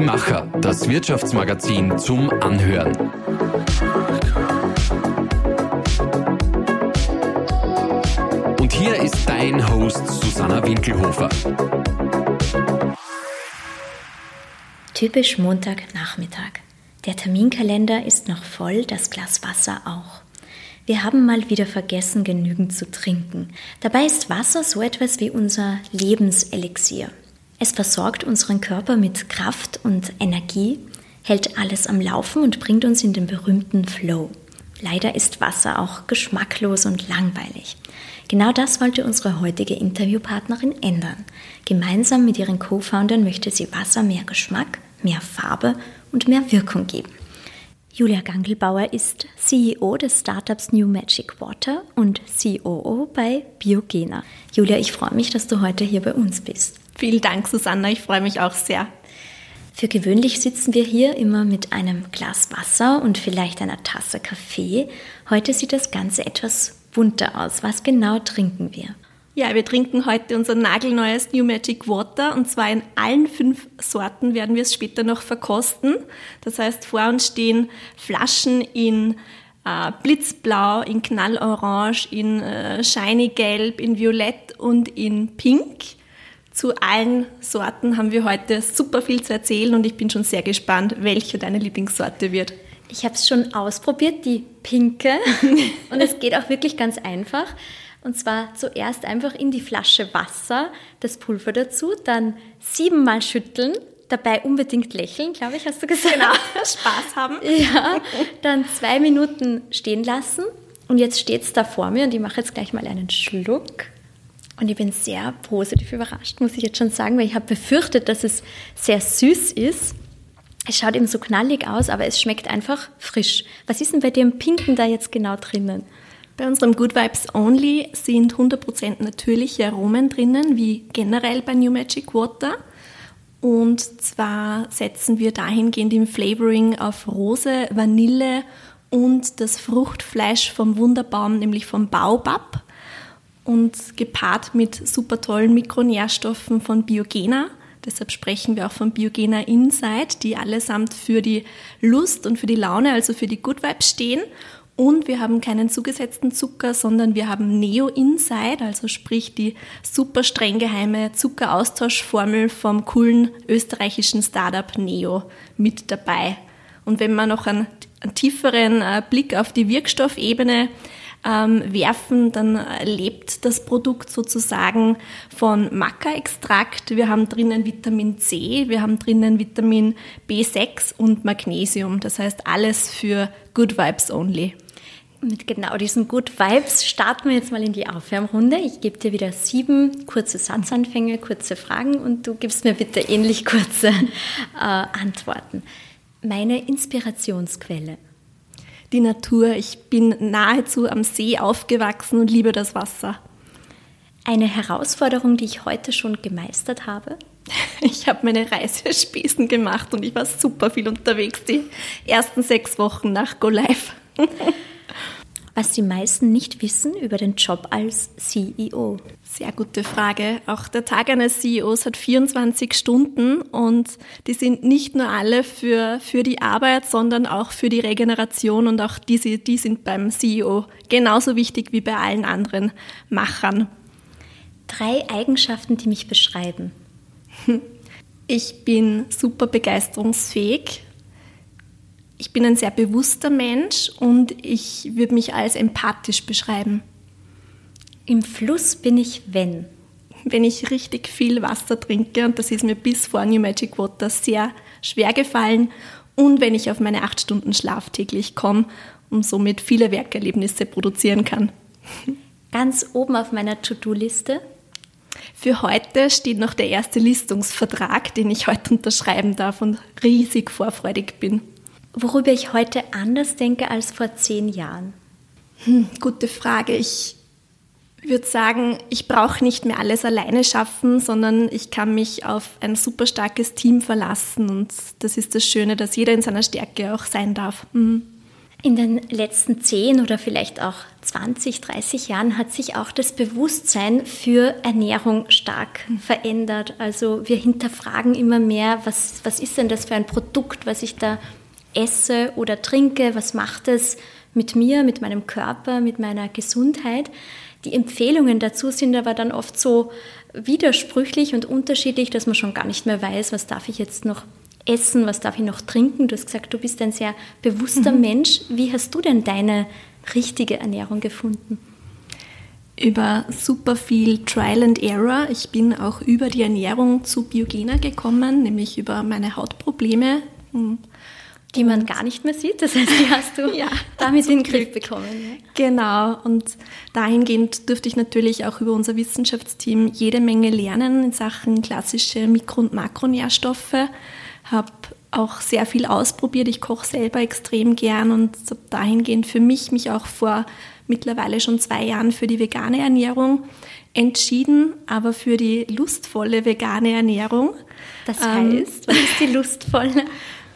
Die Macher, das Wirtschaftsmagazin zum Anhören. Und hier ist dein Host Susanna Winkelhofer. Typisch Montagnachmittag. Der Terminkalender ist noch voll, das Glas Wasser auch. Wir haben mal wieder vergessen, genügend zu trinken. Dabei ist Wasser so etwas wie unser Lebenselixier. Es versorgt unseren Körper mit Kraft und Energie, hält alles am Laufen und bringt uns in den berühmten Flow. Leider ist Wasser auch geschmacklos und langweilig. Genau das wollte unsere heutige Interviewpartnerin ändern. Gemeinsam mit ihren Co-Foundern möchte sie Wasser mehr Geschmack, mehr Farbe und mehr Wirkung geben. Julia Gangelbauer ist CEO des Startups New Magic Water und COO bei Biogena. Julia, ich freue mich, dass du heute hier bei uns bist. Vielen Dank, Susanna. Ich freue mich auch sehr. Für gewöhnlich sitzen wir hier immer mit einem Glas Wasser und vielleicht einer Tasse Kaffee. Heute sieht das Ganze etwas bunter aus. Was genau trinken wir? Ja, wir trinken heute unser nagelneues New Magic Water und zwar in allen fünf Sorten werden wir es später noch verkosten. Das heißt, vor uns stehen Flaschen in äh, Blitzblau, in Knallorange, in äh, Shiny Gelb, in Violett und in Pink. Zu allen Sorten haben wir heute super viel zu erzählen und ich bin schon sehr gespannt, welche deine Lieblingssorte wird. Ich habe es schon ausprobiert, die pinke. und es geht auch wirklich ganz einfach. Und zwar zuerst einfach in die Flasche Wasser, das Pulver dazu, dann siebenmal schütteln, dabei unbedingt lächeln, glaube ich, hast du gesagt. Genau, Spaß haben. Ja, dann zwei Minuten stehen lassen. Und jetzt steht es da vor mir und ich mache jetzt gleich mal einen Schluck. Und ich bin sehr positiv überrascht, muss ich jetzt schon sagen, weil ich habe befürchtet, dass es sehr süß ist. Es schaut eben so knallig aus, aber es schmeckt einfach frisch. Was ist denn bei dem Pinken da jetzt genau drinnen? Bei unserem Good Vibes Only sind 100% natürliche Aromen drinnen, wie generell bei New Magic Water. Und zwar setzen wir dahingehend im Flavoring auf Rose, Vanille und das Fruchtfleisch vom Wunderbaum, nämlich vom Baobab. Und gepaart mit super tollen Mikronährstoffen von Biogena. Deshalb sprechen wir auch von Biogena Insight, die allesamt für die Lust und für die Laune, also für die Good Vibes stehen. Und wir haben keinen zugesetzten Zucker, sondern wir haben Neo Inside, also sprich die super streng geheime Zuckeraustauschformel vom coolen österreichischen Startup Neo mit dabei. Und wenn man noch einen, einen tieferen äh, Blick auf die Wirkstoffebene ähm, werfen, dann lebt das Produkt sozusagen von Maca-Extrakt. Wir haben drinnen Vitamin C, wir haben drinnen Vitamin B6 und Magnesium. Das heißt alles für Good Vibes Only. Mit genau diesen Good Vibes starten wir jetzt mal in die Aufwärmrunde. Ich gebe dir wieder sieben kurze Satzanfänge, kurze Fragen und du gibst mir bitte ähnlich kurze äh, Antworten. Meine Inspirationsquelle. Die Natur. Ich bin nahezu am See aufgewachsen und liebe das Wasser. Eine Herausforderung, die ich heute schon gemeistert habe. Ich habe meine Reisespesen gemacht und ich war super viel unterwegs die ersten sechs Wochen nach Go Live. was die meisten nicht wissen über den Job als CEO? Sehr gute Frage. Auch der Tag eines CEOs hat 24 Stunden und die sind nicht nur alle für, für die Arbeit, sondern auch für die Regeneration und auch diese, die sind beim CEO genauso wichtig wie bei allen anderen Machern. Drei Eigenschaften, die mich beschreiben. Ich bin super begeisterungsfähig, ich bin ein sehr bewusster Mensch und ich würde mich als empathisch beschreiben. Im Fluss bin ich, wenn? Wenn ich richtig viel Wasser trinke, und das ist mir bis vor New Magic Water sehr schwer gefallen, und wenn ich auf meine acht Stunden Schlaf täglich komme und somit viele Werkerlebnisse produzieren kann. Ganz oben auf meiner To-Do-Liste? Für heute steht noch der erste Listungsvertrag, den ich heute unterschreiben darf und riesig vorfreudig bin. Worüber ich heute anders denke als vor zehn Jahren? Hm, gute Frage. Ich würde sagen, ich brauche nicht mehr alles alleine schaffen, sondern ich kann mich auf ein super starkes Team verlassen. Und das ist das Schöne, dass jeder in seiner Stärke auch sein darf. Mhm. In den letzten 10 oder vielleicht auch 20, 30 Jahren hat sich auch das Bewusstsein für Ernährung stark verändert. Also wir hinterfragen immer mehr, was, was ist denn das für ein Produkt, was ich da esse oder trinke, was macht es mit mir, mit meinem Körper, mit meiner Gesundheit. Die Empfehlungen dazu sind aber dann oft so widersprüchlich und unterschiedlich, dass man schon gar nicht mehr weiß, was darf ich jetzt noch essen, was darf ich noch trinken. Du hast gesagt, du bist ein sehr bewusster mhm. Mensch. Wie hast du denn deine richtige Ernährung gefunden? Über super viel Trial and Error. Ich bin auch über die Ernährung zu Biogena gekommen, nämlich über meine Hautprobleme. Hm. Die man gar nicht mehr sieht, das heißt, die hast du ja, damit in den Griff bekommen. Ja. Genau, und dahingehend dürfte ich natürlich auch über unser Wissenschaftsteam jede Menge lernen in Sachen klassische Mikro- und Makronährstoffe habe auch sehr viel ausprobiert. Ich koche selber extrem gern und habe dahingehend für mich mich auch vor mittlerweile schon zwei Jahren für die vegane Ernährung entschieden, aber für die lustvolle vegane Ernährung. Das ähm, heißt, was ist die lustvolle?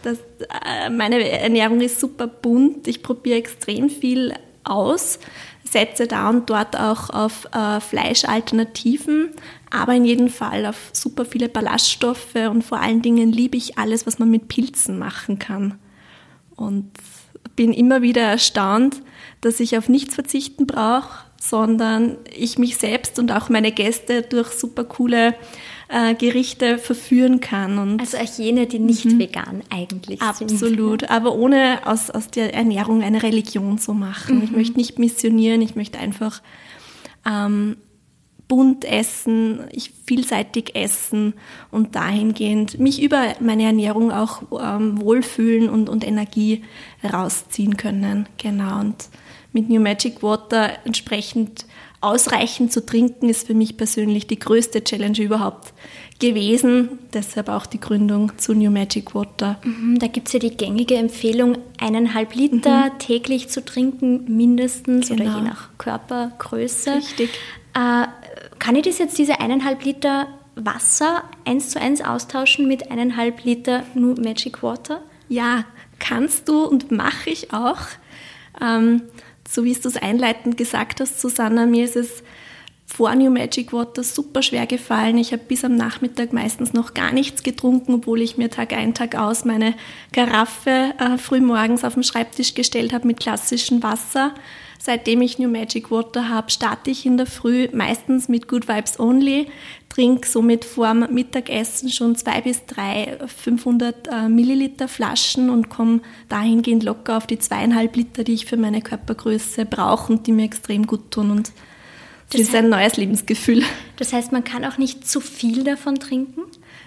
Das, äh, meine Ernährung ist super bunt. Ich probiere extrem viel aus, setze da und dort auch auf äh, Fleischalternativen, aber in jedem Fall auf super viele Ballaststoffe und vor allen Dingen liebe ich alles, was man mit Pilzen machen kann. Und bin immer wieder erstaunt, dass ich auf nichts verzichten brauche, sondern ich mich selbst und auch meine Gäste durch super coole äh, Gerichte verführen kann. Und also auch jene, die nicht mhm. vegan eigentlich Absolut, sind. Absolut, aber ohne aus, aus der Ernährung eine Religion zu machen. Mhm. Ich möchte nicht missionieren, ich möchte einfach ähm, bunt essen, ich vielseitig essen und dahingehend mich über meine Ernährung auch ähm, wohlfühlen und, und Energie rausziehen können. Genau. Und mit New Magic Water entsprechend ausreichend zu trinken, ist für mich persönlich die größte Challenge überhaupt gewesen. Deshalb auch die Gründung zu New Magic Water. Mhm, da gibt es ja die gängige Empfehlung, eineinhalb Liter mhm. täglich zu trinken, mindestens genau. oder je nach Körpergröße. Richtig. Äh, kann ich das jetzt, diese eineinhalb Liter Wasser eins zu eins austauschen mit eineinhalb Liter New Magic Water? Ja, kannst du und mache ich auch. Ähm, so wie du es einleitend gesagt hast, Susanna, mir ist es vor New Magic Water super schwer gefallen. Ich habe bis am Nachmittag meistens noch gar nichts getrunken, obwohl ich mir Tag ein, Tag aus meine Karaffe äh, früh morgens auf den Schreibtisch gestellt habe mit klassischem Wasser. Seitdem ich New Magic Water habe, starte ich in der Früh meistens mit Good Vibes Only, trinke somit vor dem Mittagessen schon zwei bis drei 500 äh, Milliliter Flaschen und komme dahingehend locker auf die zweieinhalb Liter, die ich für meine Körpergröße brauche und die mir extrem gut tun. Und das, das ist ein neues Lebensgefühl. Das heißt, man kann auch nicht zu viel davon trinken?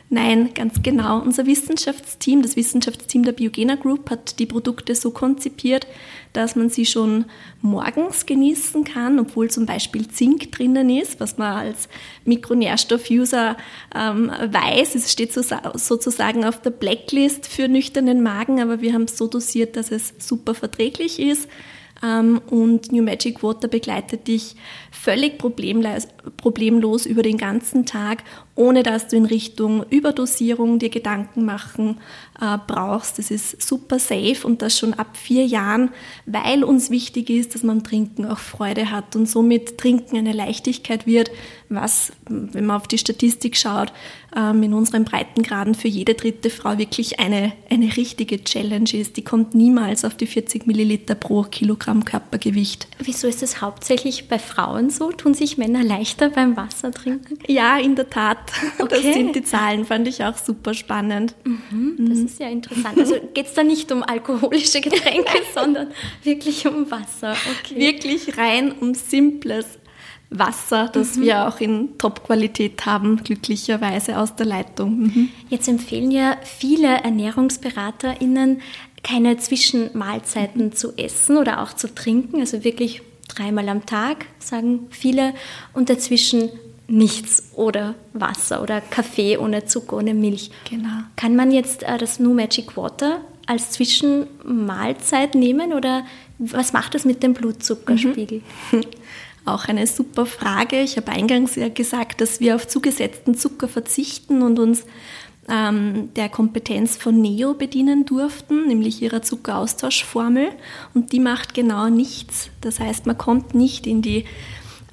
Nein, ganz genau. Unser Wissenschaftsteam, das Wissenschaftsteam der Biogena Group, hat die Produkte so konzipiert, dass man sie schon morgens genießen kann, obwohl zum Beispiel Zink drinnen ist, was man als Mikronährstoff-User ähm, weiß. Es steht so, sozusagen auf der Blacklist für nüchternen Magen, aber wir haben es so dosiert, dass es super verträglich ist. Ähm, und New Magic Water begleitet dich völlig problemlos, über den ganzen Tag, ohne dass du in Richtung Überdosierung dir Gedanken machen äh, brauchst. Das ist super safe und das schon ab vier Jahren, weil uns wichtig ist, dass man Trinken auch Freude hat und somit Trinken eine Leichtigkeit wird, was, wenn man auf die Statistik schaut, ähm, in unseren Breitengraden für jede dritte Frau wirklich eine, eine richtige Challenge ist. Die kommt niemals auf die 40 Milliliter pro Kilogramm Körpergewicht. Wieso ist es hauptsächlich bei Frauen so? Tun sich Männer leichter beim Wasser trinken? Ja, in der Tat. Okay. Das sind die Zahlen, fand ich auch super spannend. Mhm, das mhm. ist ja interessant. Also geht es da nicht um alkoholische Getränke, sondern wirklich um Wasser. Okay. Wirklich rein um simples Wasser, das mhm. wir auch in Top-Qualität haben, glücklicherweise aus der Leitung. Mhm. Jetzt empfehlen ja viele ErnährungsberaterInnen, keine Zwischenmahlzeiten mhm. zu essen oder auch zu trinken, also wirklich dreimal am Tag, sagen viele, und dazwischen nichts oder Wasser oder Kaffee ohne Zucker, ohne Milch. Genau. Kann man jetzt äh, das New Magic Water als Zwischenmahlzeit nehmen oder was macht das mit dem Blutzuckerspiegel? Mhm. Auch eine super Frage. Ich habe eingangs ja gesagt, dass wir auf zugesetzten Zucker verzichten und uns ähm, der Kompetenz von Neo bedienen durften, nämlich ihrer Zuckeraustauschformel. Und die macht genau nichts. Das heißt, man kommt nicht in die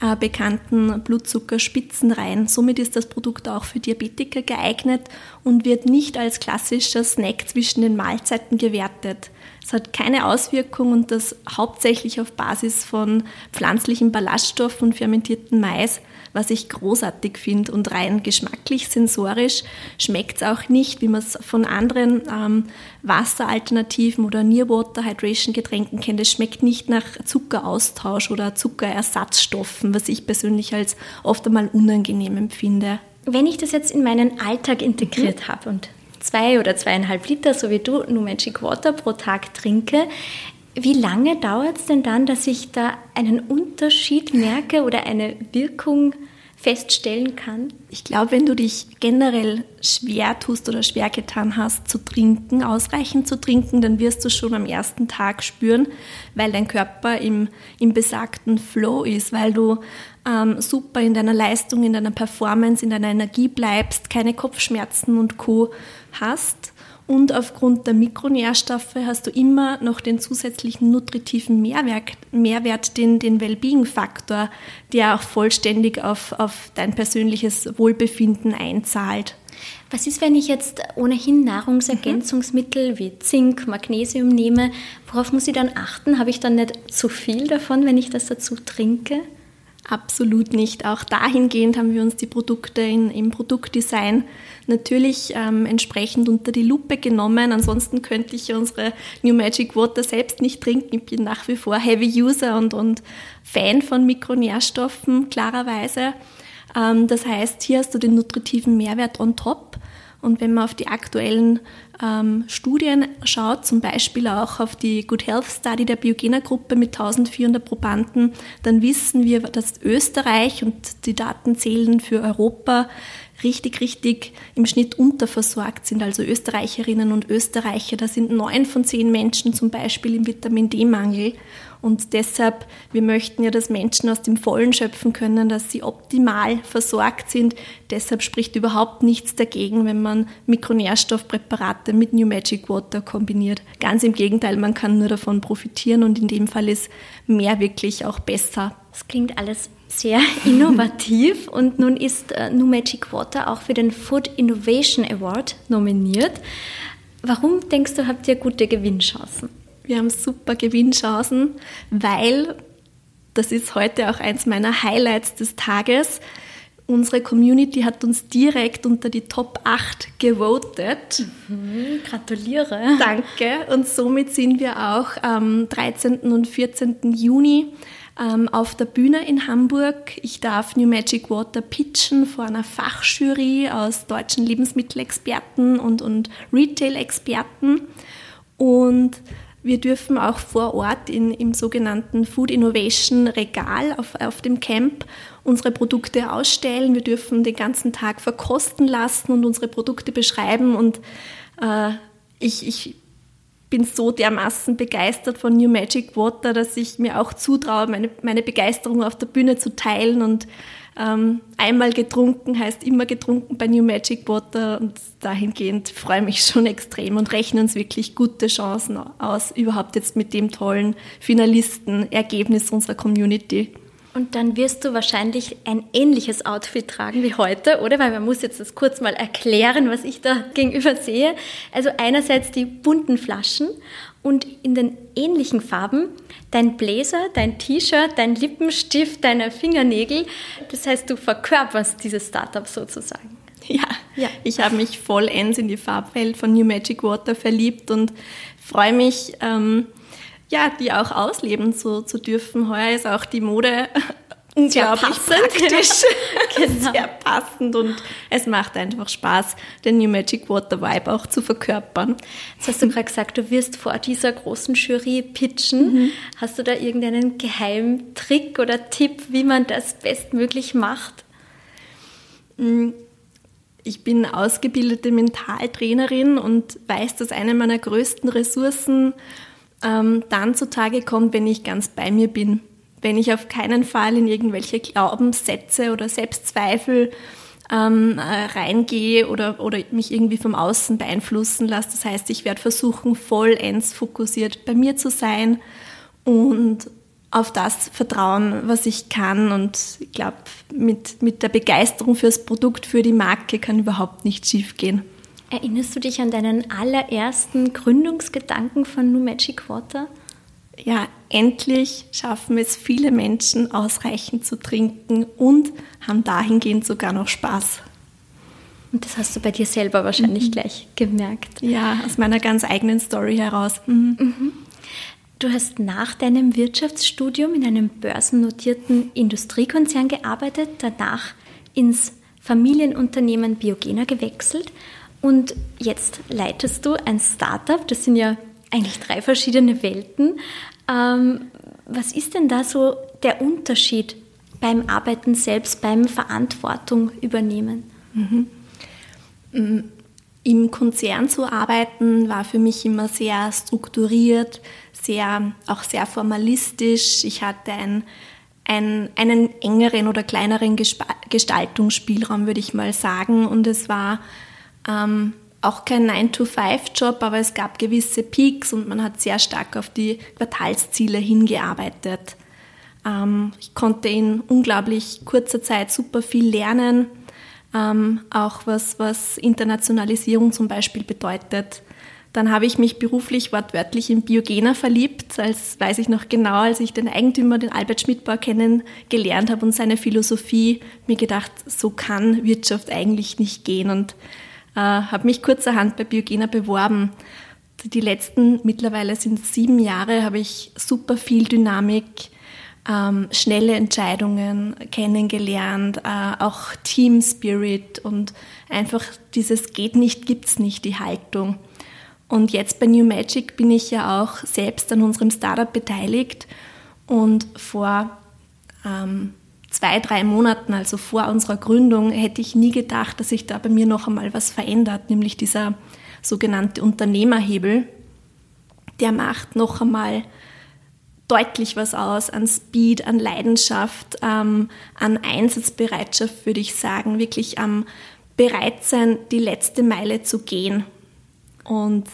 äh, bekannten Blutzuckerspitzen rein. Somit ist das Produkt auch für Diabetiker geeignet und wird nicht als klassischer Snack zwischen den Mahlzeiten gewertet. Es hat keine Auswirkung und das hauptsächlich auf Basis von pflanzlichen Ballaststoffen und fermentierten Mais, was ich großartig finde. Und rein geschmacklich, sensorisch schmeckt es auch nicht, wie man es von anderen ähm, Wasseralternativen oder Nearwater Hydration Getränken kennt. Es schmeckt nicht nach Zuckeraustausch oder Zuckerersatzstoffen, was ich persönlich als oft einmal unangenehm empfinde. Wenn ich das jetzt in meinen Alltag integriert mhm. habe und zwei oder zweieinhalb Liter, so wie du, nur Magic Water pro Tag trinke, wie lange dauert es denn dann, dass ich da einen Unterschied merke oder eine Wirkung feststellen kann? Ich glaube, wenn du dich generell schwer tust oder schwer getan hast zu trinken, ausreichend zu trinken, dann wirst du schon am ersten Tag spüren, weil dein Körper im, im besagten Flow ist, weil du ähm, super in deiner Leistung, in deiner Performance, in deiner Energie bleibst, keine Kopfschmerzen und Co hast. Und aufgrund der Mikronährstoffe hast du immer noch den zusätzlichen nutritiven Mehrwert, Mehrwert den, den Wellbeing-Faktor, der auch vollständig auf, auf dein persönliches Wohlbefinden einzahlt. Was ist, wenn ich jetzt ohnehin Nahrungsergänzungsmittel mhm. wie Zink, Magnesium nehme? Worauf muss ich dann achten? Habe ich dann nicht zu viel davon, wenn ich das dazu trinke? Absolut nicht. Auch dahingehend haben wir uns die Produkte in, im Produktdesign natürlich ähm, entsprechend unter die Lupe genommen. Ansonsten könnte ich unsere New Magic Water selbst nicht trinken. Ich bin nach wie vor Heavy User und, und Fan von Mikronährstoffen, klarerweise. Ähm, das heißt, hier hast du den nutritiven Mehrwert on top. Und wenn man auf die aktuellen ähm, Studien schaut, zum Beispiel auch auf die Good Health Study der Biogener-Gruppe mit 1400 Probanden, dann wissen wir, dass Österreich und die Daten zählen für Europa richtig, richtig im Schnitt unterversorgt sind. Also Österreicherinnen und Österreicher, da sind neun von zehn Menschen zum Beispiel im Vitamin D-Mangel. Und deshalb, wir möchten ja, dass Menschen aus dem Vollen schöpfen können, dass sie optimal versorgt sind. Deshalb spricht überhaupt nichts dagegen, wenn man Mikronährstoffpräparate mit New Magic Water kombiniert. Ganz im Gegenteil, man kann nur davon profitieren und in dem Fall ist mehr wirklich auch besser. Das klingt alles sehr innovativ und nun ist äh, New Magic Water auch für den Food Innovation Award nominiert. Warum denkst du, habt ihr gute Gewinnchancen? Wir haben super Gewinnchancen, weil, das ist heute auch eins meiner Highlights des Tages, unsere Community hat uns direkt unter die Top 8 gewotet. Mhm, gratuliere. Danke. Und somit sind wir auch am 13. und 14. Juni ähm, auf der Bühne in Hamburg. Ich darf New Magic Water pitchen vor einer Fachjury aus deutschen Lebensmittelexperten und, und Retail-Experten. Und wir dürfen auch vor Ort in, im sogenannten Food Innovation Regal auf, auf dem Camp unsere Produkte ausstellen. Wir dürfen den ganzen Tag verkosten lassen und unsere Produkte beschreiben. Und äh, ich, ich bin so dermaßen begeistert von New Magic Water, dass ich mir auch zutraue, meine, meine Begeisterung auf der Bühne zu teilen und ähm, einmal getrunken heißt immer getrunken bei New Magic Water und dahingehend freue ich mich schon extrem und rechne uns wirklich gute Chancen aus, überhaupt jetzt mit dem tollen Finalistenergebnis unserer Community. Und dann wirst du wahrscheinlich ein ähnliches Outfit tragen wie heute, oder? Weil man muss jetzt das kurz mal erklären, was ich da gegenüber sehe. Also einerseits die bunten Flaschen und in den ähnlichen Farben dein Bläser, dein T-Shirt, dein Lippenstift, deine Fingernägel. Das heißt, du verkörperst dieses Startup sozusagen. Ja, ja. ich habe mich vollends in die Farbwelt von New Magic Water verliebt und freue mich, ähm, ja, die auch ausleben zu, zu dürfen. Heuer ist auch die Mode unglaublich praktisch, genau. sehr passend und es macht einfach Spaß, den New Magic Water Vibe auch zu verkörpern. Jetzt hast du gerade gesagt, du wirst vor dieser großen Jury pitchen. Mhm. Hast du da irgendeinen geheimen Trick oder Tipp, wie man das bestmöglich macht? Mm, ich bin ausgebildete Mentaltrainerin und weiß, dass eine meiner größten Ressourcen ähm, dann zutage kommt, wenn ich ganz bei mir bin wenn ich auf keinen Fall in irgendwelche Glaubenssätze oder Selbstzweifel ähm, äh, reingehe oder, oder mich irgendwie vom Außen beeinflussen lasse. Das heißt, ich werde versuchen, vollends fokussiert bei mir zu sein und auf das vertrauen, was ich kann. Und ich glaube, mit, mit der Begeisterung fürs Produkt, für die Marke kann überhaupt nicht schief gehen. Erinnerst du dich an deinen allerersten Gründungsgedanken von New Magic Water? Ja, endlich schaffen es viele Menschen, ausreichend zu trinken und haben dahingehend sogar noch Spaß. Und das hast du bei dir selber wahrscheinlich mhm. gleich gemerkt. Ja, aus meiner ganz eigenen Story heraus. Mhm. Mhm. Du hast nach deinem Wirtschaftsstudium in einem börsennotierten Industriekonzern gearbeitet, danach ins Familienunternehmen Biogena gewechselt und jetzt leitest du ein Startup. Das sind ja eigentlich drei verschiedene Welten. Ähm, was ist denn da so der Unterschied beim Arbeiten selbst, beim Verantwortung übernehmen? Mhm. Mm, Im Konzern zu arbeiten war für mich immer sehr strukturiert, sehr, auch sehr formalistisch. Ich hatte ein, ein, einen engeren oder kleineren Gestaltungsspielraum, würde ich mal sagen. Und es war ähm, auch kein 9-to-5-Job, aber es gab gewisse Peaks und man hat sehr stark auf die Quartalsziele hingearbeitet. Ähm, ich konnte in unglaublich kurzer Zeit super viel lernen, ähm, auch was, was Internationalisierung zum Beispiel bedeutet. Dann habe ich mich beruflich wortwörtlich in Biogena verliebt, als weiß ich noch genau, als ich den Eigentümer, den Albert Schmidbauer, kennengelernt habe und seine Philosophie, mir gedacht, so kann Wirtschaft eigentlich nicht gehen. Und äh, habe mich kurzerhand bei Biogena beworben. Die letzten, mittlerweile sind sieben Jahre, habe ich super viel Dynamik, ähm, schnelle Entscheidungen kennengelernt, äh, auch Team Spirit und einfach dieses geht nicht, gibt's nicht, die Haltung. Und jetzt bei New Magic bin ich ja auch selbst an unserem Startup beteiligt und vor ähm, zwei, drei Monaten, also vor unserer Gründung, hätte ich nie gedacht, dass sich da bei mir noch einmal was verändert, nämlich dieser sogenannte Unternehmerhebel. Der macht noch einmal deutlich was aus an Speed, an Leidenschaft, ähm, an Einsatzbereitschaft, würde ich sagen, wirklich am Bereitsein, die letzte Meile zu gehen. Und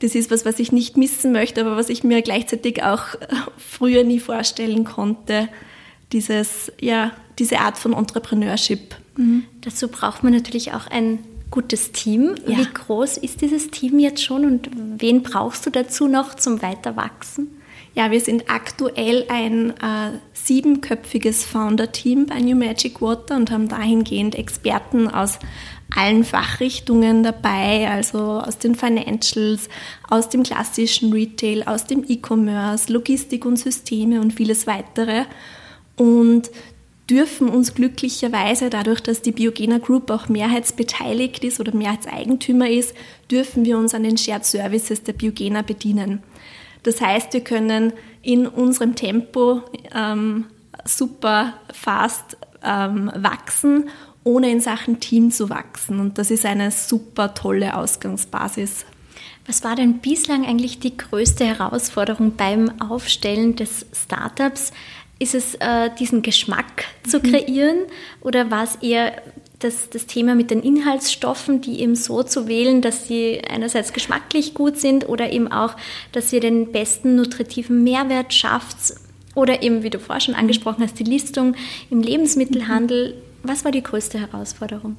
das ist was, was ich nicht missen möchte, aber was ich mir gleichzeitig auch früher nie vorstellen konnte, dieses, ja, diese Art von Entrepreneurship. Mhm. Dazu braucht man natürlich auch ein gutes Team. Ja. Wie groß ist dieses Team jetzt schon und wen brauchst du dazu noch zum Weiterwachsen? Ja, wir sind aktuell ein äh, siebenköpfiges Founder-Team bei New Magic Water und haben dahingehend Experten aus allen Fachrichtungen dabei, also aus den Financials, aus dem klassischen Retail, aus dem E-Commerce, Logistik und Systeme und vieles weitere und dürfen uns glücklicherweise, dadurch, dass die Biogena Group auch mehrheitsbeteiligt ist oder Mehrheitseigentümer ist, dürfen wir uns an den Shared Services der Biogena bedienen. Das heißt, wir können in unserem Tempo ähm, super fast ähm, wachsen, ohne in Sachen Team zu wachsen. Und das ist eine super tolle Ausgangsbasis. Was war denn bislang eigentlich die größte Herausforderung beim Aufstellen des Startups? Ist es äh, diesen Geschmack zu mhm. kreieren oder war es eher das, das Thema mit den Inhaltsstoffen, die eben so zu wählen, dass sie einerseits geschmacklich gut sind oder eben auch, dass ihr den besten nutritiven Mehrwert schafft oder eben, wie du vorher schon angesprochen hast, die Listung im Lebensmittelhandel. Was war die größte Herausforderung?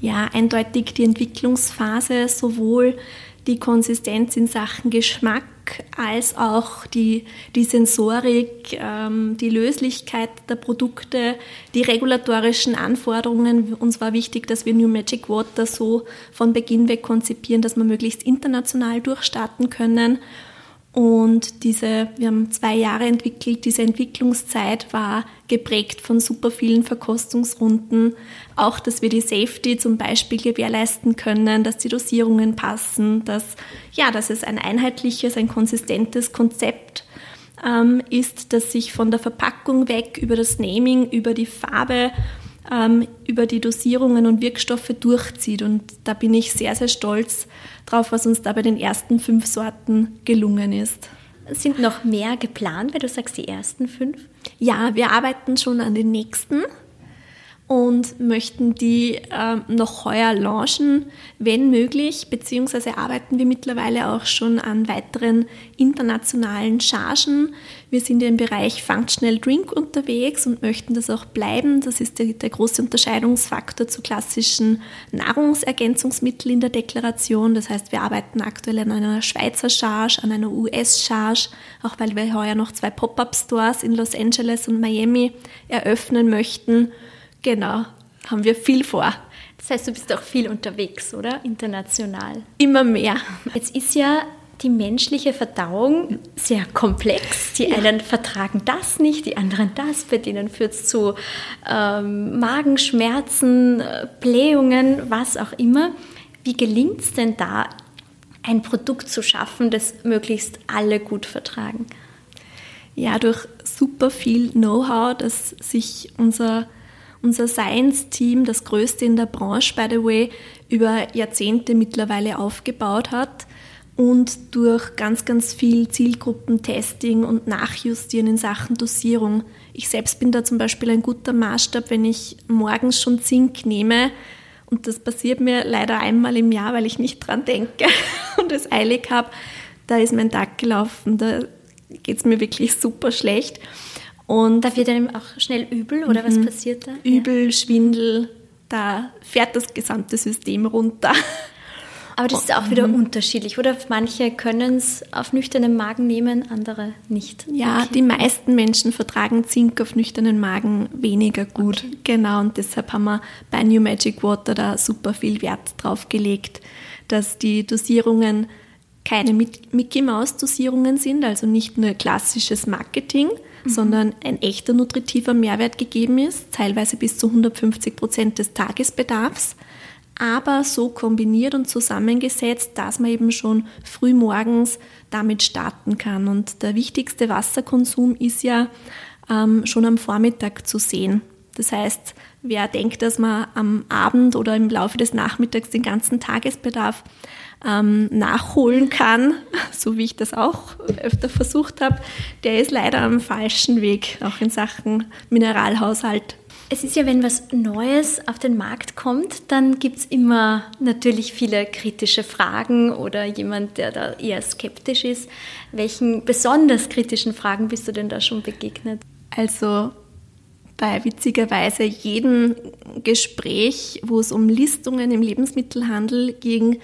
Ja, eindeutig die Entwicklungsphase, sowohl die Konsistenz in Sachen Geschmack als auch die, die Sensorik, ähm, die Löslichkeit der Produkte, die regulatorischen Anforderungen. Uns war wichtig, dass wir New Magic Water so von Beginn weg konzipieren, dass wir möglichst international durchstarten können. Und diese, wir haben zwei Jahre entwickelt, diese Entwicklungszeit war geprägt von super vielen Verkostungsrunden. Auch, dass wir die Safety zum Beispiel gewährleisten können, dass die Dosierungen passen, dass, ja, dass es ein einheitliches, ein konsistentes Konzept ähm, ist, das sich von der Verpackung weg über das Naming, über die Farbe, ähm, über die Dosierungen und Wirkstoffe durchzieht. Und da bin ich sehr, sehr stolz drauf, was uns da bei den ersten fünf Sorten gelungen ist. Sind noch mehr geplant, weil du sagst die ersten fünf? Ja, wir arbeiten schon an den nächsten. Und möchten die äh, noch heuer launchen, wenn möglich, beziehungsweise arbeiten wir mittlerweile auch schon an weiteren internationalen Chargen. Wir sind im Bereich Functional Drink unterwegs und möchten das auch bleiben. Das ist der, der große Unterscheidungsfaktor zu klassischen Nahrungsergänzungsmitteln in der Deklaration. Das heißt, wir arbeiten aktuell an einer Schweizer Charge, an einer US-Charge, auch weil wir heuer noch zwei Pop-up-Stores in Los Angeles und Miami eröffnen möchten. Genau, haben wir viel vor. Das heißt, du bist auch viel unterwegs, oder? International. Immer mehr. Jetzt ist ja die menschliche Verdauung sehr komplex. Die ja. einen vertragen das nicht, die anderen das. Bei denen führt es zu ähm, Magenschmerzen, Blähungen, was auch immer. Wie gelingt es denn da, ein Produkt zu schaffen, das möglichst alle gut vertragen? Ja, durch super viel Know-how, das sich unser unser Science-Team, das größte in der Branche, by the way, über Jahrzehnte mittlerweile aufgebaut hat und durch ganz, ganz viel Zielgruppentesting und Nachjustieren in Sachen Dosierung. Ich selbst bin da zum Beispiel ein guter Maßstab, wenn ich morgens schon Zink nehme, und das passiert mir leider einmal im Jahr, weil ich nicht dran denke und es eilig habe, da ist mein Tag gelaufen, da geht es mir wirklich super schlecht. Und da wird einem auch schnell übel oder mhm. was passiert da? Übel, ja. Schwindel, da fährt das gesamte System runter. Aber das ist auch wieder mhm. unterschiedlich, oder? Manche können es auf nüchternen Magen nehmen, andere nicht. Ja, okay. die meisten Menschen vertragen Zink auf nüchternen Magen weniger gut. Okay. Genau, und deshalb haben wir bei New Magic Water da super viel Wert drauf gelegt, dass die Dosierungen keine Mickey Maus Dosierungen sind, also nicht nur klassisches Marketing, mhm. sondern ein echter nutritiver Mehrwert gegeben ist, teilweise bis zu 150 Prozent des Tagesbedarfs, aber so kombiniert und zusammengesetzt, dass man eben schon früh morgens damit starten kann. Und der wichtigste Wasserkonsum ist ja ähm, schon am Vormittag zu sehen. Das heißt, wer denkt, dass man am Abend oder im Laufe des Nachmittags den ganzen Tagesbedarf ähm, nachholen kann, so wie ich das auch öfter versucht habe, der ist leider am falschen Weg, auch in Sachen Mineralhaushalt. Es ist ja, wenn was Neues auf den Markt kommt, dann gibt es immer natürlich viele kritische Fragen oder jemand, der da eher skeptisch ist. Welchen besonders kritischen Fragen bist du denn da schon begegnet? Also bei witzigerweise jedem Gespräch, wo es um Listungen im Lebensmittelhandel ging,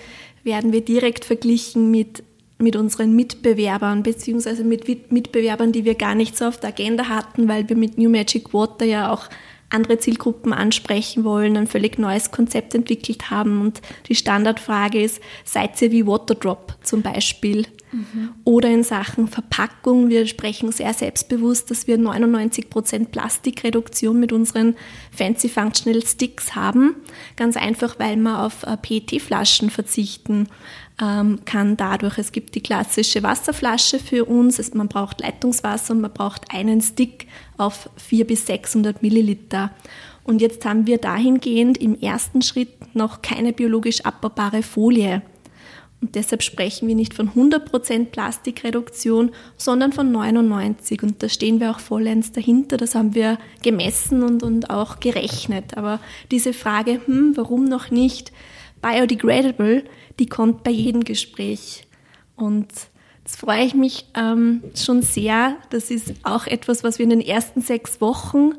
werden wir direkt verglichen mit, mit unseren Mitbewerbern, beziehungsweise mit Mitbewerbern, die wir gar nicht so auf der Agenda hatten, weil wir mit New Magic Water ja auch andere Zielgruppen ansprechen wollen, ein völlig neues Konzept entwickelt haben. Und die Standardfrage ist, seid ihr wie Waterdrop zum Beispiel? Mhm. Oder in Sachen Verpackung. Wir sprechen sehr selbstbewusst, dass wir 99 Prozent Plastikreduktion mit unseren Fancy Functional Sticks haben. Ganz einfach, weil wir auf äh, PET-Flaschen verzichten kann dadurch. Es gibt die klassische Wasserflasche für uns. Man braucht Leitungswasser und man braucht einen Stick auf 400 bis 600 Milliliter. Und jetzt haben wir dahingehend im ersten Schritt noch keine biologisch abbaubare Folie. Und deshalb sprechen wir nicht von 100% Plastikreduktion, sondern von 99. Und da stehen wir auch vollends dahinter. Das haben wir gemessen und, und auch gerechnet. Aber diese Frage, hm, warum noch nicht biodegradable, die kommt bei jedem Gespräch. Und jetzt freue ich mich ähm, schon sehr. Das ist auch etwas, was wir in den ersten sechs Wochen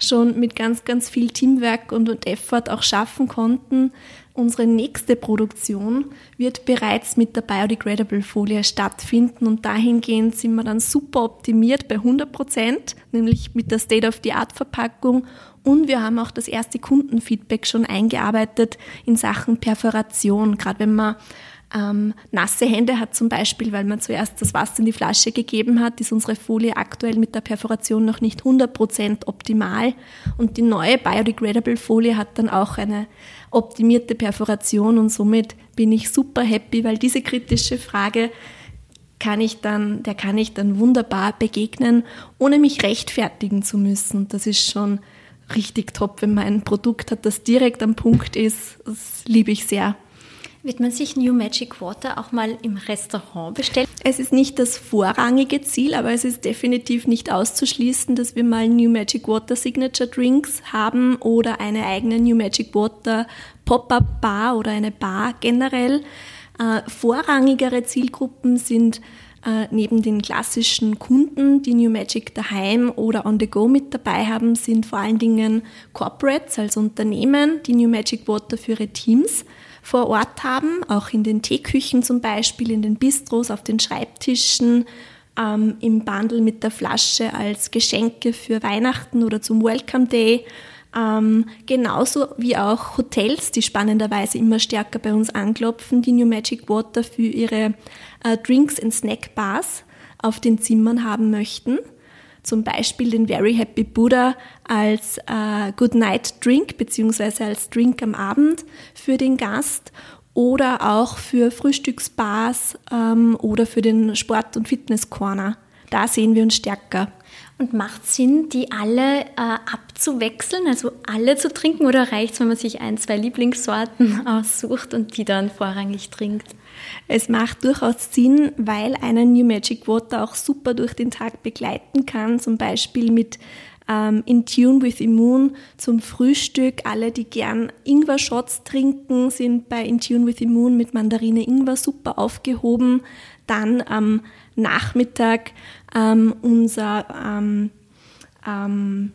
schon mit ganz, ganz viel Teamwork und, und Effort auch schaffen konnten. Unsere nächste Produktion wird bereits mit der Biodegradable Folie stattfinden und dahingehend sind wir dann super optimiert bei 100 Prozent, nämlich mit der State-of-the-Art-Verpackung und wir haben auch das erste Kundenfeedback schon eingearbeitet in Sachen Perforation, gerade wenn man ähm, nasse Hände hat zum Beispiel, weil man zuerst das Wasser in die Flasche gegeben hat, ist unsere Folie aktuell mit der Perforation noch nicht 100% optimal. Und die neue Biodegradable Folie hat dann auch eine optimierte Perforation und somit bin ich super happy, weil diese kritische Frage kann ich dann, der kann ich dann wunderbar begegnen, ohne mich rechtfertigen zu müssen. Das ist schon richtig top, wenn man ein Produkt hat, das direkt am Punkt ist. Das liebe ich sehr. Wird man sich New Magic Water auch mal im Restaurant bestellen? Es ist nicht das vorrangige Ziel, aber es ist definitiv nicht auszuschließen, dass wir mal New Magic Water Signature Drinks haben oder eine eigene New Magic Water Pop-up Bar oder eine Bar generell. Äh, vorrangigere Zielgruppen sind äh, neben den klassischen Kunden, die New Magic daheim oder on the go mit dabei haben, sind vor allen Dingen Corporates, also Unternehmen, die New Magic Water für ihre Teams vor Ort haben, auch in den Teeküchen zum Beispiel, in den Bistros, auf den Schreibtischen, ähm, im Bundle mit der Flasche als Geschenke für Weihnachten oder zum Welcome Day. Ähm, genauso wie auch Hotels, die spannenderweise immer stärker bei uns anklopfen, die New Magic Water für ihre äh, Drinks and Snack Bars auf den Zimmern haben möchten zum Beispiel den Very Happy Buddha als äh, Good Night Drink beziehungsweise als Drink am Abend für den Gast oder auch für Frühstücksbars ähm, oder für den Sport- und Fitness Corner. Da sehen wir uns stärker. Und macht Sinn, die alle äh, abzuwechseln, also alle zu trinken, oder reicht es, wenn man sich ein, zwei Lieblingssorten aussucht und die dann vorrangig trinkt? Es macht durchaus Sinn, weil einen New Magic Water auch super durch den Tag begleiten kann, zum Beispiel mit ähm, In Tune with Immune zum Frühstück. Alle, die gern Ingwer-Shots trinken, sind bei In Tune with Immune mit Mandarine Ingwer super aufgehoben. Dann am Nachmittag ähm, unser, ähm, ähm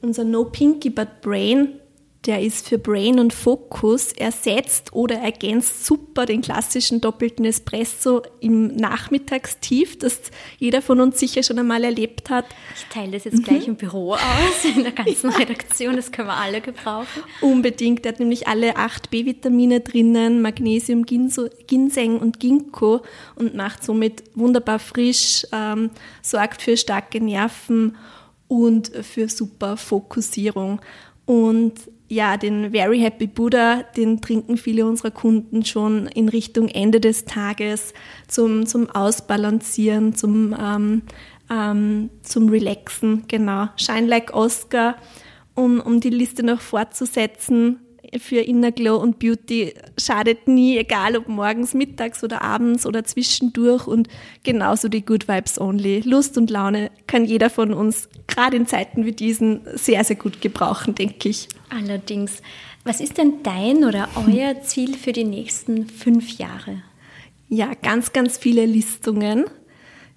unser No Pinky But Brain der ist für Brain und Fokus ersetzt oder ergänzt super den klassischen doppelten Espresso im Nachmittagstief, das jeder von uns sicher schon einmal erlebt hat. Ich teile das jetzt gleich mhm. im Büro aus, in der ganzen Redaktion, das können wir alle gebrauchen. Unbedingt, der hat nämlich alle acht B-Vitamine drinnen, Magnesium, Ginseng und Ginkgo und macht somit wunderbar frisch, ähm, sorgt für starke Nerven und für super Fokussierung. Und ja, den Very Happy Buddha, den trinken viele unserer Kunden schon in Richtung Ende des Tages zum, zum Ausbalancieren, zum, ähm, ähm, zum Relaxen, genau. Shine Like Oscar, um, um die Liste noch fortzusetzen, für Inner Glow und Beauty schadet nie, egal ob morgens, mittags oder abends oder zwischendurch und genauso die Good Vibes Only. Lust und Laune kann jeder von uns gerade in Zeiten wie diesen sehr, sehr gut gebrauchen, denke ich. Allerdings. Was ist denn dein oder euer Ziel für die nächsten fünf Jahre? Ja, ganz, ganz viele Listungen.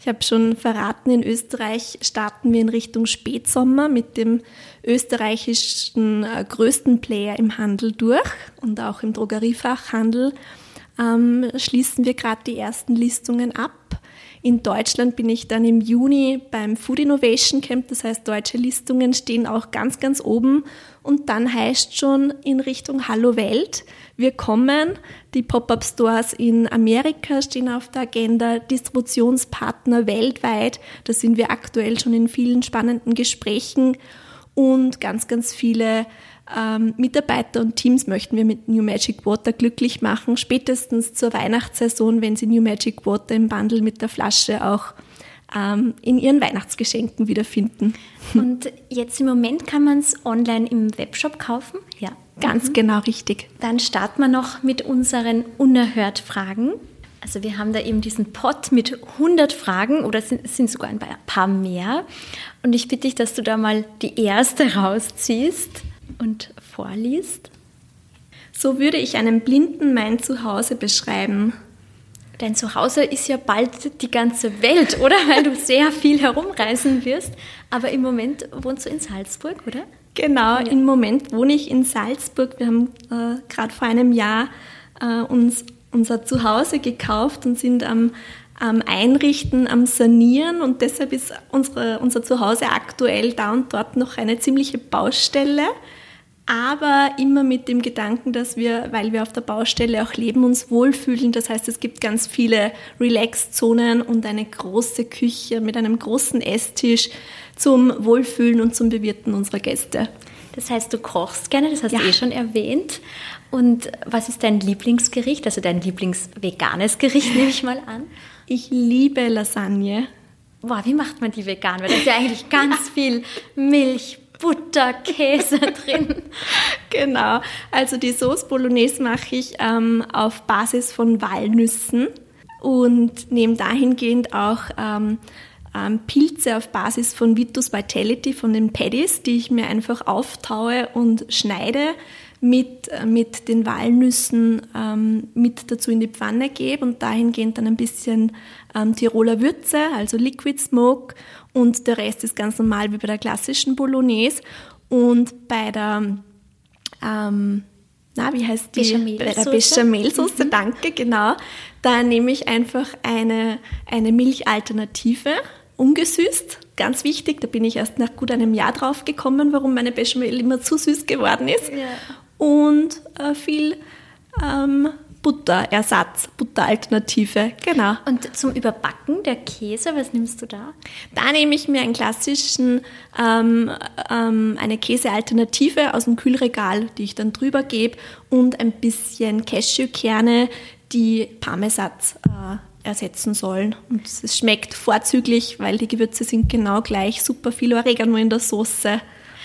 Ich habe schon verraten, in Österreich starten wir in Richtung Spätsommer mit dem österreichischen äh, größten Player im Handel durch und auch im Drogeriefachhandel ähm, schließen wir gerade die ersten Listungen ab. In Deutschland bin ich dann im Juni beim Food Innovation Camp, das heißt, deutsche Listungen stehen auch ganz, ganz oben. Und dann heißt schon in Richtung Hallo Welt, wir kommen. Die Pop-up Stores in Amerika stehen auf der Agenda, Distributionspartner weltweit, da sind wir aktuell schon in vielen spannenden Gesprächen. Und ganz, ganz viele ähm, Mitarbeiter und Teams möchten wir mit New Magic Water glücklich machen, spätestens zur Weihnachtssaison, wenn sie New Magic Water im Bundle mit der Flasche auch in ihren Weihnachtsgeschenken wiederfinden. Und jetzt im Moment kann man es online im Webshop kaufen? Ja. Ganz mhm. genau richtig. Dann starten wir noch mit unseren Unerhört-Fragen. Also wir haben da eben diesen Pot mit 100 Fragen oder sind, sind sogar ein paar mehr. Und ich bitte dich, dass du da mal die erste rausziehst und vorliest. So würde ich einem Blinden mein Zuhause beschreiben. Dein Zuhause ist ja bald die ganze Welt, oder? Weil du sehr viel herumreisen wirst. Aber im Moment wohnst du in Salzburg, oder? Genau, ja. im Moment wohne ich in Salzburg. Wir haben äh, gerade vor einem Jahr äh, uns unser Zuhause gekauft und sind am, am Einrichten, am Sanieren und deshalb ist unsere, unser Zuhause aktuell da und dort noch eine ziemliche Baustelle aber immer mit dem Gedanken, dass wir, weil wir auf der Baustelle auch leben, uns wohlfühlen. Das heißt, es gibt ganz viele Relax-Zonen und eine große Küche mit einem großen Esstisch zum Wohlfühlen und zum Bewirten unserer Gäste. Das heißt, du kochst gerne, das hast ja. du eh schon erwähnt. Und was ist dein Lieblingsgericht, also dein Lieblingsveganes Gericht, nehme ich mal an? Ich liebe Lasagne. Boah, wie macht man die vegan? Weil da ist ja eigentlich ganz viel Milch, Butter, Käse drin. Genau. Also die Sauce Bolognese mache ich ähm, auf Basis von Walnüssen und nehme dahingehend auch ähm, ähm, Pilze auf Basis von Vitus Vitality, von den Paddies, die ich mir einfach auftaue und schneide mit, äh, mit den Walnüssen ähm, mit dazu in die Pfanne gebe und dahingehend dann ein bisschen ähm, Tiroler Würze, also Liquid Smoke und der Rest ist ganz normal wie bei der klassischen Bolognese und bei der ähm, na, wie heißt die? Bei der Bechamelsoße, mhm. danke, genau. Da nehme ich einfach eine, eine Milchalternative, ungesüßt, ganz wichtig. Da bin ich erst nach gut einem Jahr drauf gekommen, warum meine Bechamel immer zu süß geworden ist. Ja. Und äh, viel ähm, Butterersatz, Butteralternative, genau. Und zum Überbacken der Käse, was nimmst du da? Da nehme ich mir einen klassischen, ähm, ähm, eine Käsealternative aus dem Kühlregal, die ich dann drüber gebe und ein bisschen Cashewkerne, die Parmesatz äh, ersetzen sollen. Und es schmeckt vorzüglich, weil die Gewürze sind genau gleich, super viel Oregano in der Soße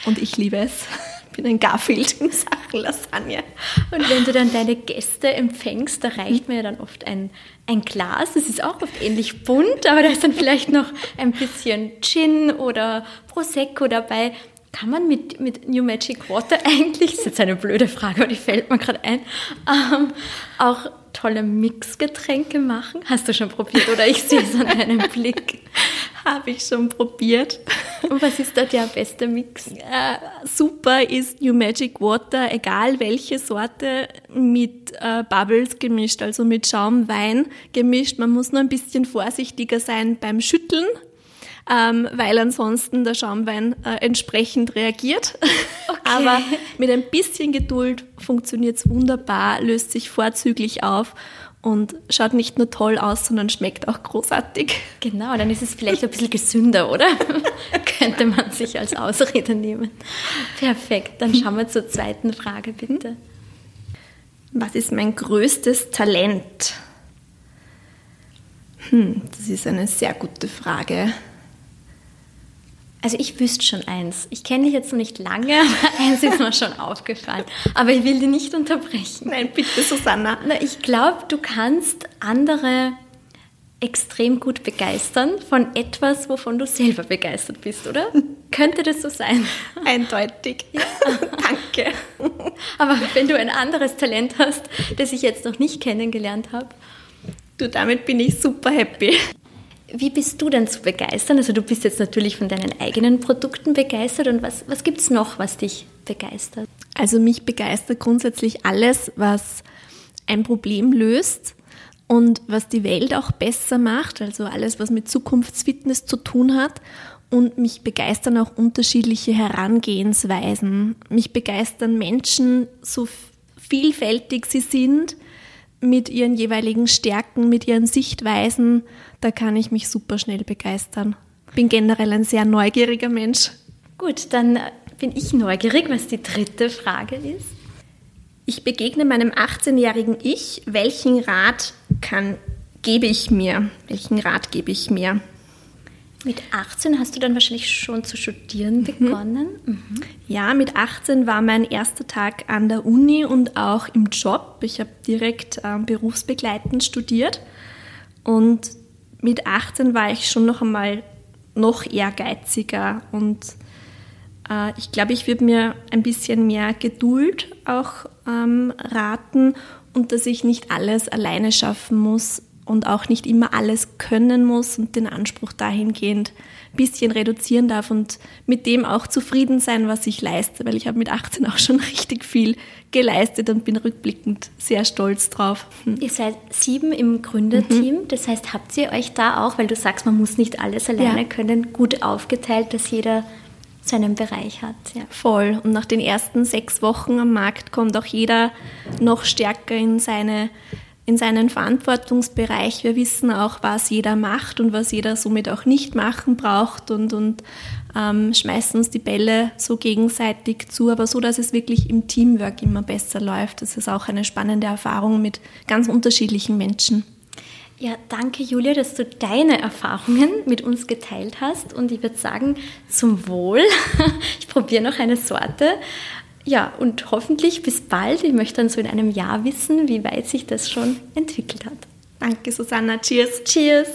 und ich liebe es bin ein Garfield in Sachen Lasagne. Und wenn du dann deine Gäste empfängst, da reicht mir ja dann oft ein, ein Glas. Das ist auch oft ähnlich bunt, aber da ist dann vielleicht noch ein bisschen Gin oder Prosecco dabei. Kann man mit, mit New Magic Water eigentlich, das ist jetzt eine blöde Frage, aber die fällt mir gerade ein, ähm, auch tolle Mixgetränke machen? Hast du schon probiert oder ich sehe es an deinem Blick? Habe ich schon probiert. Und was ist da der beste Mix? Äh, super ist New Magic Water, egal welche Sorte, mit äh, Bubbles gemischt, also mit Schaumwein gemischt. Man muss nur ein bisschen vorsichtiger sein beim Schütteln, ähm, weil ansonsten der Schaumwein äh, entsprechend reagiert. Okay. Aber mit ein bisschen Geduld funktioniert es wunderbar, löst sich vorzüglich auf und schaut nicht nur toll aus, sondern schmeckt auch großartig. Genau, dann ist es vielleicht ein bisschen gesünder, oder? Könnte man sich als Ausrede nehmen. Perfekt, dann schauen wir zur zweiten Frage bitte. Was ist mein größtes Talent? Hm, das ist eine sehr gute Frage. Also ich wüsste schon eins. Ich kenne dich jetzt noch nicht lange, aber eins ist mir schon aufgefallen. Aber ich will dich nicht unterbrechen. Nein, bitte, Susanna. Na, ich glaube, du kannst andere extrem gut begeistern von etwas, wovon du selber begeistert bist, oder? Könnte das so sein? Eindeutig. Ja. Danke. Aber wenn du ein anderes Talent hast, das ich jetzt noch nicht kennengelernt habe. Du, damit bin ich super happy. Wie bist du denn zu begeistern? Also du bist jetzt natürlich von deinen eigenen Produkten begeistert und was, was gibt es noch, was dich begeistert? Also mich begeistert grundsätzlich alles, was ein Problem löst und was die Welt auch besser macht, also alles, was mit Zukunftsfitness zu tun hat. Und mich begeistern auch unterschiedliche Herangehensweisen. Mich begeistern Menschen, so vielfältig sie sind, mit ihren jeweiligen Stärken, mit ihren Sichtweisen, da kann ich mich super schnell begeistern. Bin generell ein sehr neugieriger Mensch. Gut, dann bin ich neugierig, was die dritte Frage ist. Ich begegne meinem 18-jährigen Ich. Welchen Rat kann, gebe ich mir? Welchen Rat gebe ich mir? Mit 18 hast du dann wahrscheinlich schon zu studieren mhm. begonnen? Mhm. Ja, mit 18 war mein erster Tag an der Uni und auch im Job. Ich habe direkt äh, berufsbegleitend studiert und mit 18 war ich schon noch einmal noch ehrgeiziger und äh, ich glaube, ich würde mir ein bisschen mehr Geduld auch ähm, raten und dass ich nicht alles alleine schaffen muss, und auch nicht immer alles können muss und den Anspruch dahingehend ein bisschen reduzieren darf und mit dem auch zufrieden sein, was ich leiste, weil ich habe mit 18 auch schon richtig viel geleistet und bin rückblickend sehr stolz drauf. Hm. Ihr seid sieben im Gründerteam, mhm. das heißt, habt ihr euch da auch, weil du sagst, man muss nicht alles alleine ja. können, gut aufgeteilt, dass jeder seinen Bereich hat. Ja. Voll. Und nach den ersten sechs Wochen am Markt kommt auch jeder noch stärker in seine in seinen Verantwortungsbereich. Wir wissen auch, was jeder macht und was jeder somit auch nicht machen braucht und, und ähm, schmeißen uns die Bälle so gegenseitig zu, aber so, dass es wirklich im Teamwork immer besser läuft. Das ist auch eine spannende Erfahrung mit ganz unterschiedlichen Menschen. Ja, danke Julia, dass du deine Erfahrungen mit uns geteilt hast. Und ich würde sagen, zum Wohl. Ich probiere noch eine Sorte. Ja, und hoffentlich bis bald. Ich möchte dann so in einem Jahr wissen, wie weit sich das schon entwickelt hat. Danke, Susanna. Cheers. Cheers.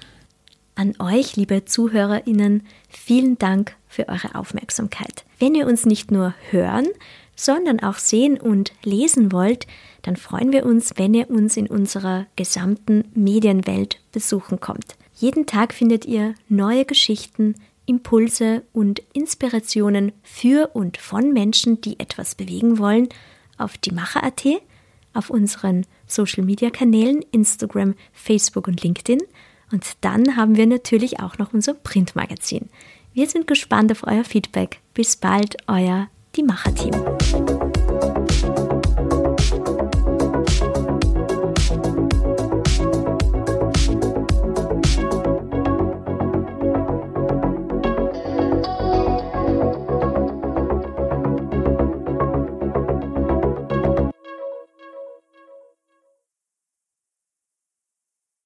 An euch, liebe ZuhörerInnen, vielen Dank für eure Aufmerksamkeit. Wenn ihr uns nicht nur hören, sondern auch sehen und lesen wollt, dann freuen wir uns, wenn ihr uns in unserer gesamten Medienwelt besuchen kommt. Jeden Tag findet ihr neue Geschichten, Impulse und Inspirationen für und von Menschen, die etwas bewegen wollen, auf die Macher.at, auf unseren Social Media Kanälen Instagram, Facebook und LinkedIn. Und dann haben wir natürlich auch noch unser Printmagazin. Wir sind gespannt auf euer Feedback. Bis bald, euer Die Macher Team.